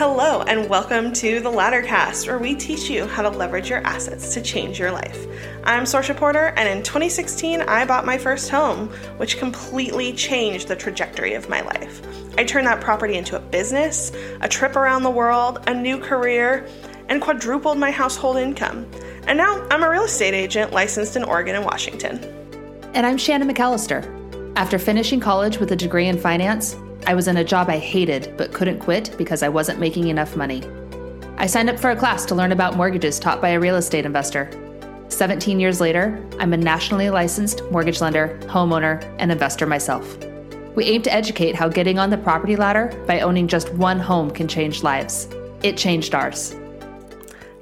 Hello, and welcome to the Laddercast, where we teach you how to leverage your assets to change your life. I'm Sorcha Porter, and in 2016, I bought my first home, which completely changed the trajectory of my life. I turned that property into a business, a trip around the world, a new career, and quadrupled my household income. And now I'm a real estate agent licensed in Oregon and Washington. And I'm Shannon McAlister. After finishing college with a degree in finance, I was in a job I hated but couldn't quit because I wasn't making enough money. I signed up for a class to learn about mortgages taught by a real estate investor. 17 years later, I'm a nationally licensed mortgage lender, homeowner, and investor myself. We aim to educate how getting on the property ladder by owning just one home can change lives. It changed ours.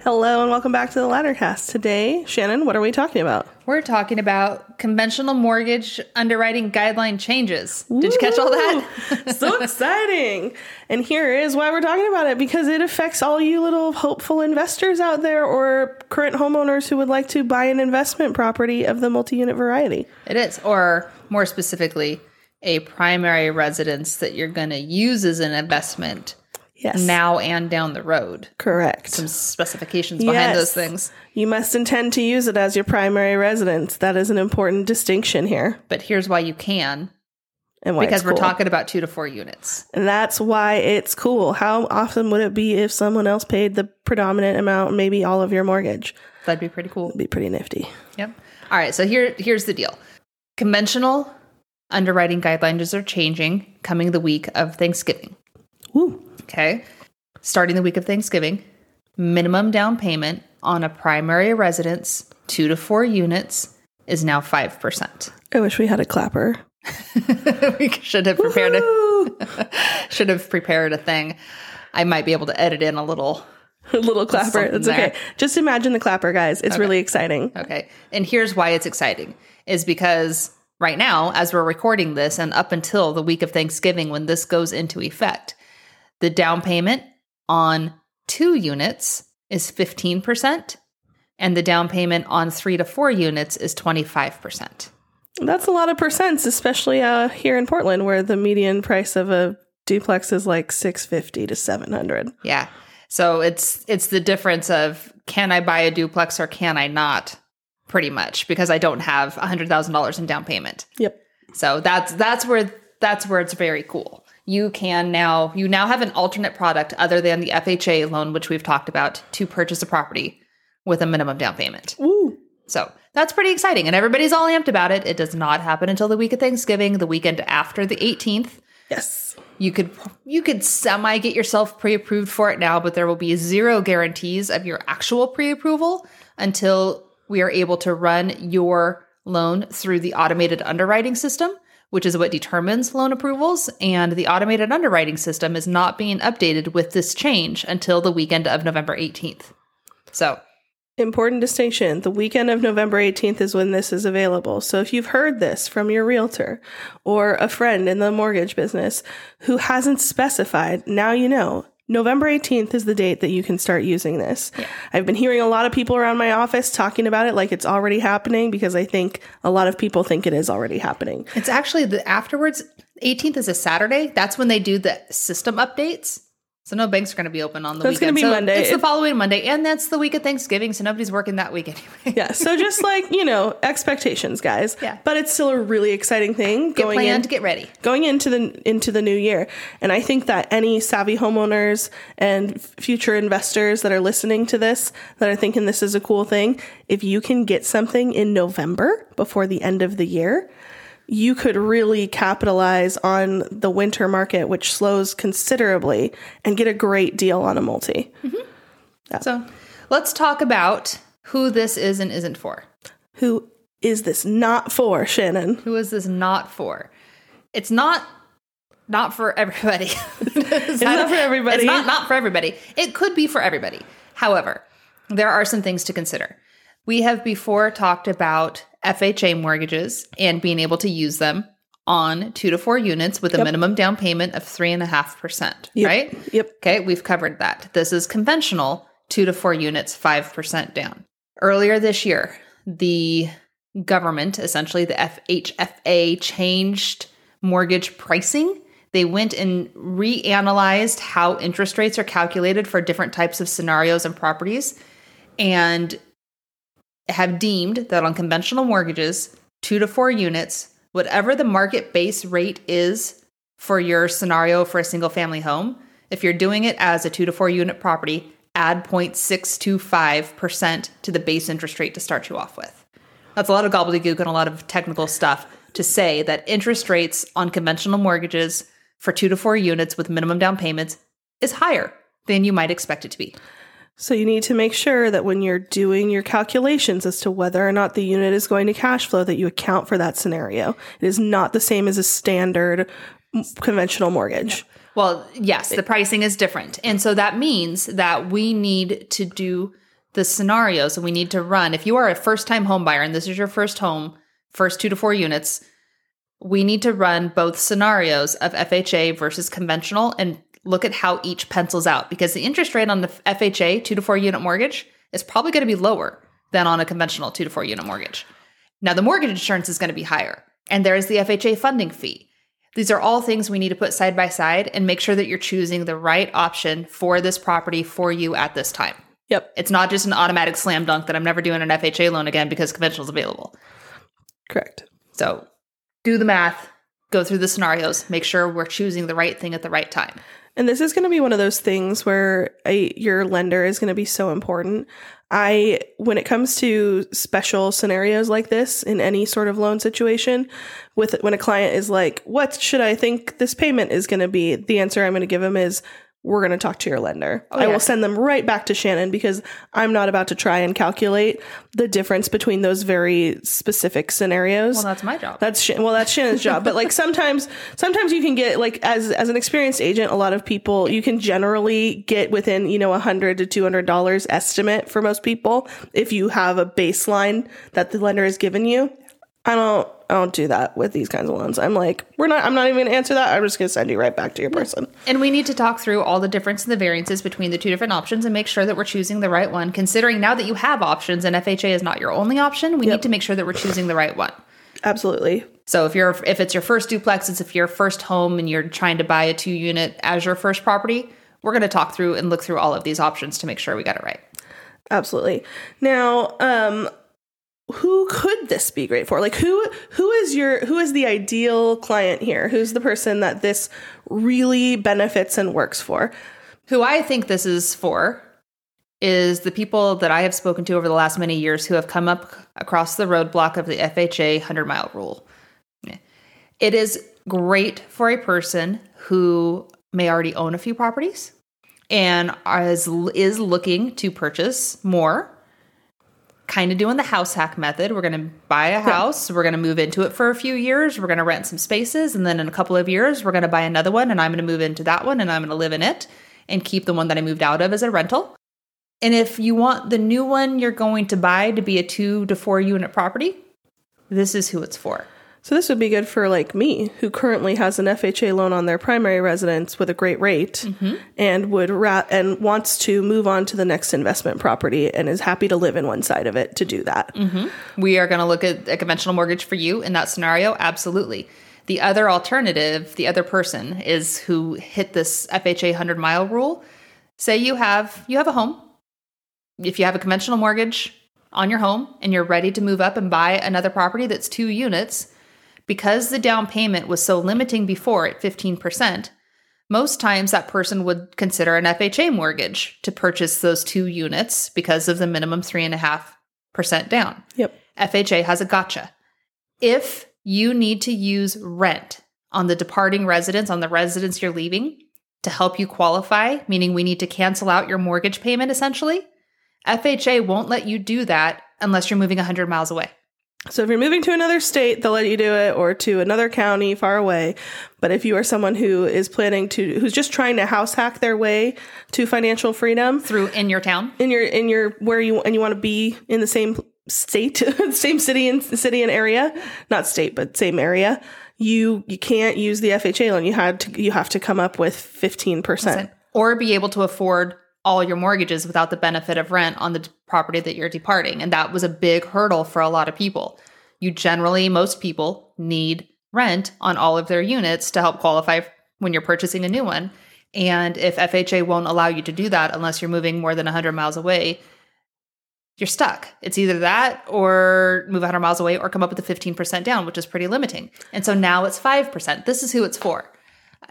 Hello, and welcome back to the Laddercast. Today, Shannon, what are we talking about? We're talking about conventional mortgage underwriting guideline changes. Did you catch all that? so exciting. And here is why we're talking about it because it affects all you little hopeful investors out there or current homeowners who would like to buy an investment property of the multi unit variety. It is, or more specifically, a primary residence that you're going to use as an investment Yes. now and down the road. Correct. Some specifications behind Yes. those things. You must intend to use it as your primary residence. That is an important distinction here. But here's why you can And why because it's we're talking about two to four units. And that's why it's cool. How often would it be if someone else paid the predominant amount, maybe all of your mortgage? That'd be pretty cool. It'd be pretty nifty. Yep. All right. So here, here's the deal. Conventional underwriting guidelines are changing coming the week of Thanksgiving. Woo. Okay. Starting the week of Thanksgiving, minimum down payment on a primary residence, two to four units, is now 5%. I wish we had a clapper. we should have prepared a, should have prepared a thing. I might be able to edit in a little. A little clapper. It's okay. there. Just imagine the clapper, guys. It's really exciting. Okay. And here's why it's exciting is because right now, as we're recording this, and up until the week of Thanksgiving when this goes into effect, the down payment on two units is 15%, and the down payment on three to four units is 25%. That's a lot of percents, especially uh, here in Portland, where the median price of a duplex is like six fifty to seven hundred. Yeah. So it's it's the difference of can I buy a duplex or can I not? Pretty much because I don't have $100,000 in down payment. Yep. So that's that's where that's where it's very cool. You can now you now have an alternate product other than the FHA loan which we've talked about to purchase a property with a minimum down payment. Woo. So that's pretty exciting and everybody's all amped about it. It does not happen until the week of Thanksgiving, the weekend after the 18th. Yes. You could you could semi get yourself pre-approved for it now, but there will be zero guarantees of your actual pre-approval until we are able to run your loan through the automated underwriting system, which is what determines loan approvals, and the automated underwriting system is not being updated with this change until the weekend of November 18th. So, Important distinction. The weekend of November 18th is when this is available. So if you've heard this from your realtor or a friend in the mortgage business who hasn't specified, now you know. November 18th is the date that you can start using this. I've been hearing a lot of people around my office talking about it like it's already happening because I think a lot of people think it is already happening. it's actually the afterwards 18th is a Saturday. That's when they do the system updates. So no banks are going to be open on the it's weekend. gonna be So Monday. It's the following Monday, and that's the week of Thanksgiving, so nobody's working that week anyway. Yeah. So just like, you know, expectations, guys. Yeah. But it's still a really exciting thing Get going planned, in. get ready. going into the into the new year and i think that any savvy homeowners and future investors that are listening to this that are thinking this is a cool thing if you can get something in november before the end of the year you could really capitalize on the winter market which slows considerably and get a great deal on a multi mm-hmm. So let's talk about who this is and isn't for. who is this not for shannon Who is this not for? It's not not for everybody. it's not for everybody. It's not not for everybody. It could be for everybody. However, there are some things to consider. We have before talked about FHA mortgages and being able to use them on two to four units with a minimum down payment of three and a half percent. Right? yep Okay, we've covered that. This is conventional, two to four units, 5% down. Earlier this year, the government, essentially the FHFA, changed mortgage pricing They went and reanalyzed how interest rates are calculated for different types of scenarios and properties and have deemed that on conventional mortgages, two to four units, whatever the market base rate is for your scenario for a single family home, if you're doing it as a two to four unit property, add 0.625% to the base interest rate to start you off with. That's a lot of gobbledygook and a lot of technical stuff to say that interest rates on conventional mortgages for two to four units with minimum down payments is higher than you might expect it to be. So you need to make sure that when you're doing your calculations as to whether or not the unit is going to cash flow that you account for that scenario. It is not the same as a standard conventional mortgage. Well, yes, the pricing is different. And so that means that we need to do the scenarios and we need to run. If you are a first time home buyer and this is your first home, first two to four units, we need to run both scenarios of FHA versus conventional and look at how each pencils out because the interest rate on the FHA two to four unit mortgage is probably going to be lower than on a conventional two to four unit mortgage. Now, the mortgage insurance is going to be higher, and there is the FHA funding fee. These are all things we need to put side by side and make sure that you're choosing the right option for this property for you at this time. Yep. It's not just an automatic slam dunk that I'm never doing an FHA loan again because conventional is available. Correct. So do the math, go through the scenarios, make sure we're choosing the right thing at the right time. And this is going to be one of those things where a, your lender is going to be so important. I, when it comes to special scenarios like this in any sort of loan situation, with when a client is like, "What should I think this payment is going to be?" The answer I'm going to give them is, we're going to talk to your lender. Oh, I yeah. will send them right back to Shannon because I'm not about to try and calculate the difference between those very specific scenarios. Well, that's my job. That's well, that's Shannon's job. But like sometimes, sometimes you can get like as as an experienced agent, a lot of people you can generally get within you know a hundred to two hundred dollars estimate for most people if you have a baseline that the lender has given you. I don't I don't do that with these kinds of loans. I'm like, we're not. I'm not even going to answer that. I'm just going to send you right back to your person. And we need to talk through all the difference and the variances between the two different options and make sure that we're choosing the right one. Considering now that you have options and FHA is not your only option, we Yep. need to make sure that we're choosing the right one. Absolutely. So if you're if it's your first duplex, it's if your first home and you're trying to buy a two unit as your first property, we're going to talk through and look through all of these options to make sure we got it right. Absolutely. Now, um, who could this be great for? Like who who is your who is the ideal client here? Who's the person that this really benefits and works for? Who I think this is for is the people that I have spoken to over the last many years who have come up across the roadblock of the FHA 100 mile rule. It is great for a person who may already own a few properties and is, is looking to purchase more. Kind of doing the house hack method. We're going to buy a house, we're going to move into it for a few years, we're going to rent some spaces, and then in a couple of years, we're going to buy another one, and I'm going to move into that one, and I'm going to live in it and keep the one that I moved out of as a rental. And if you want the new one you're going to buy to be a two to four unit property, this is who it's for. So this would be good for like me, who currently has an FHA loan on their primary residence with a great rate, mm-hmm. and would ra- and wants to move on to the next investment property and is happy to live in one side of it to do that. Mm-hmm. We are going to look at a conventional mortgage for you in that scenario. Absolutely. The other alternative, the other person is who hit this FHA 100 mile rule. Say you have you have a home. If you have a conventional mortgage on your home and you're ready to move up and buy another property that's two units, because the down payment was so limiting before at 15%, most times that person would consider an FHA mortgage to purchase those two units because of the minimum 3.5% down. Yep. FHA has a gotcha. If you need to use rent on the departing residence, on the residence you're leaving, to help you qualify, meaning we need to cancel out your mortgage payment essentially, FHA won't let you do that unless you're moving 100 miles away. So if you're moving to another state, they'll let you do it, or to another county far away. But if you are someone who is planning to, who's just trying to house hack their way to financial freedom Through in your town. in your in your where you and you want to be in the same state, same city and city and area, not state but same area, you you can't use the FHA loan. You had to you have to come up with fifteen percent. Or be able to afford all your mortgages without the benefit of rent on the property that you're departing. And that was a big hurdle for a lot of people. You generally, most people need rent on all of their units to help qualify when you're purchasing a new one. And if FHA won't allow you to do that unless you're moving more than 100 miles away, you're stuck. It's either that or move 100 miles away or come up with a 15% down, which is pretty limiting. And so now it's 5%. This is who it's for.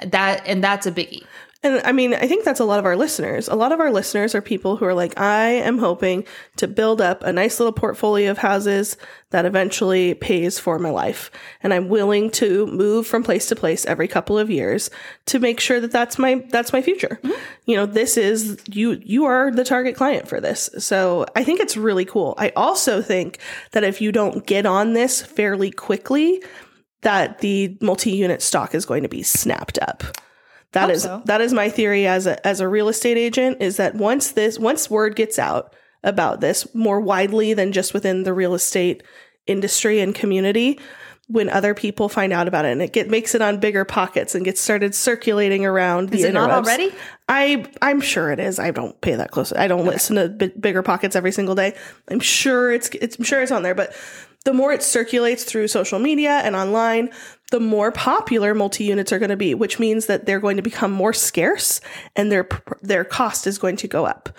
That and that's a biggie. And I mean, I think that's a lot of our listeners. A lot of our listeners are people who are like, I am hoping to build up a nice little portfolio of houses that eventually pays for my life. And I'm willing to move from place to place every couple of years to make sure that that's my, that's my future. Mm-hmm. You know, this is, you, you are the target client for this. So I think it's really cool. I also think that if you don't get on this fairly quickly, that the multi-unit stock is going to be snapped up. That is so. that is my theory as a as a real estate agent is that once this once word gets out about this more widely than just within the real estate industry and community when other people find out about it and it get makes it on bigger pockets and gets started circulating around the Is it not already? I I'm sure it is. I don't pay that close. I don't listen to bi- bigger pockets every single day. I'm sure it's it's I'm sure it's on there, but the more it circulates through social media and online, the more popular multi-units are going to be, which means that they're going to become more scarce and their their cost is going to go up.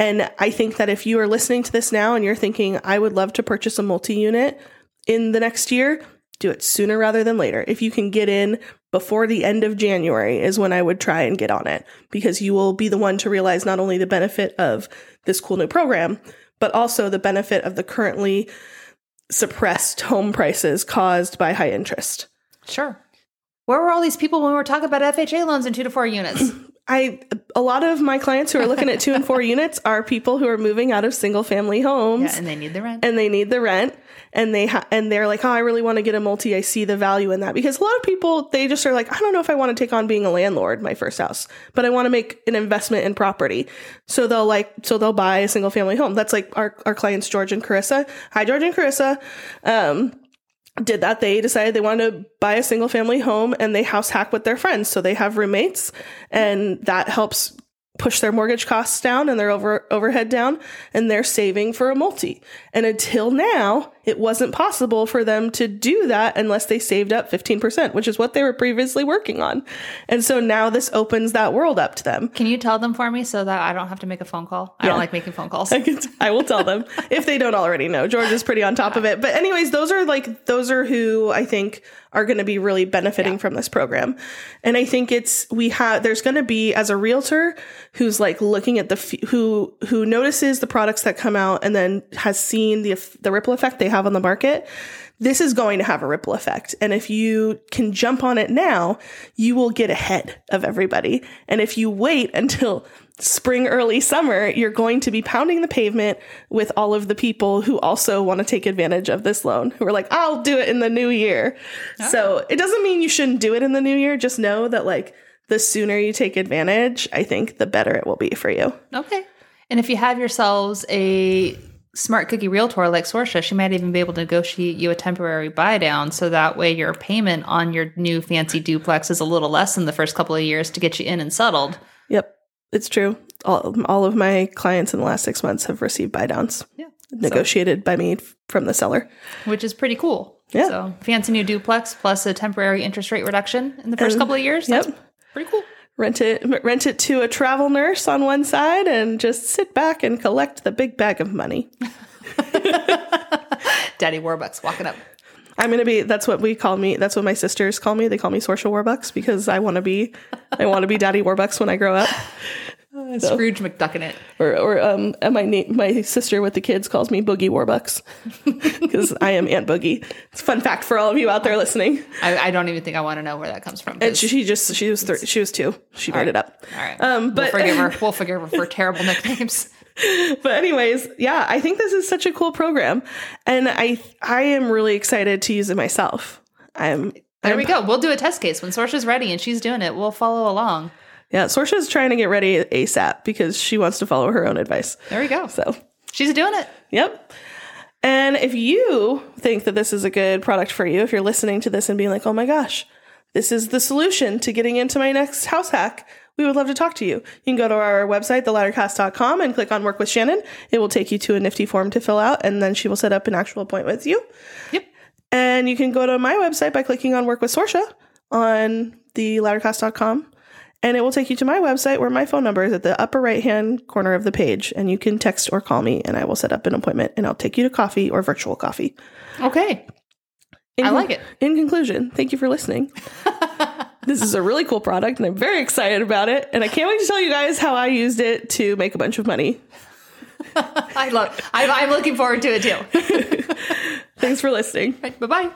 And I think that if you are listening to this now and you're thinking I would love to purchase a multi-unit in the next year, do it sooner rather than later. If you can get in before the end of January is when I would try and get on it because you will be the one to realize not only the benefit of this cool new program, but also the benefit of the currently suppressed home prices caused by high interest. Sure. Where were all these people when we were talking about FHA loans in two to four units? I a lot of my clients who are looking at 2 and 4 units are people who are moving out of single family homes yeah, and they need the rent. and they need the rent and they ha- and they're like, "Oh, I really want to get a multi. I see the value in that." Because a lot of people they just are like, "I don't know if I want to take on being a landlord my first house, but I want to make an investment in property." So they'll like so they'll buy a single family home. That's like our our clients George and Carissa. Hi George and Carissa. Um did that they decided they wanted to buy a single family home and they house hack with their friends so they have roommates and that helps push their mortgage costs down and their over overhead down and they're saving for a multi and until now it wasn't possible for them to do that unless they saved up 15% which is what they were previously working on and so now this opens that world up to them Can you tell them for me so that I don't have to make a phone call? I Yeah. don't like making phone calls. I, can, I will tell them if they don't already know. George is pretty on top of it. But anyways, those are like those are who I think are going to be really benefiting from this program. And I think it's we have there's going to be as a realtor who's like looking at the f- who who notices the products that come out and then has seen the the ripple effect they have on the market. This is going to have a ripple effect. And if you can jump on it now, you will get ahead of everybody. And if you wait until spring, early summer, you're going to be pounding the pavement with all of the people who also want to take advantage of this loan, who are like, I'll do it in the new year. Ah. So it doesn't mean you shouldn't do it in the new year. Just know that, like, the sooner you take advantage, I think the better it will be for you. Okay. And if you have yourselves a smart cookie realtor like Sorcha, she might even be able to negotiate you a temporary buy down so that way your payment on your new fancy duplex is a little less in the first couple of years to get you in and settled. Yep, it's true. All, all of my clients in the last six months have received buy downs Yeah. negotiated by me from the seller. Which is pretty cool. Yeah. So fancy new duplex plus a temporary interest rate reduction in the first And- couple of years. Yep. That's pretty cool. Rent it, rent it to a travel nurse on one side, and just sit back and collect the big bag of money. Daddy Warbucks walking up. I'm gonna be. That's what we call me. That's what my sisters call me. They call me Sorcha Warbucks because I want to be. I want to be Daddy Warbucks when I grow up. Scrooge McDuckin it. Or, or um, and my na- my sister with the kids calls me Boogie Warbucks because I am Aunt Boogie. It's a fun fact for all of you out there listening. I, I don't even think I want to know where that comes from. And she, she just she was she was two. She made it up. all right. Um, but we'll forgive her. We'll forgive her for terrible nicknames. but anyways, yeah, I think this is such a cool program, and I I am really excited to use it myself. I'm There I'm- we go. We'll do a test case when Sorcha's ready and she's doing it. We'll follow along. Yeah, Sorcha's trying to get ready ASAP because she wants to follow her own advice. There we go. So, She's doing it. yep. And if you think that this is a good product for you, if you're listening to this and being like, oh my gosh, this is the solution to getting into my next house hack, we would love to talk to you. You can go to our website, theladdercast.com, and click on Work with Shannon. It will take you to a nifty form to fill out, and then she will set up an actual appointment with you. Yep. And you can go to my website by clicking on Work with Sorcha. on the laddercast.com and it will take you to my website where my phone number is at the upper right hand corner of the page and you can text or call me and I will set up an appointment and I'll take you to coffee or virtual coffee. Okay. In I like it. In conclusion, thank you for listening. this is a really cool product and I'm very excited about it and I can't wait to tell you guys how I used it to make a bunch of money. I love. I'm looking forward to it too. Thanks for listening. Bye bye.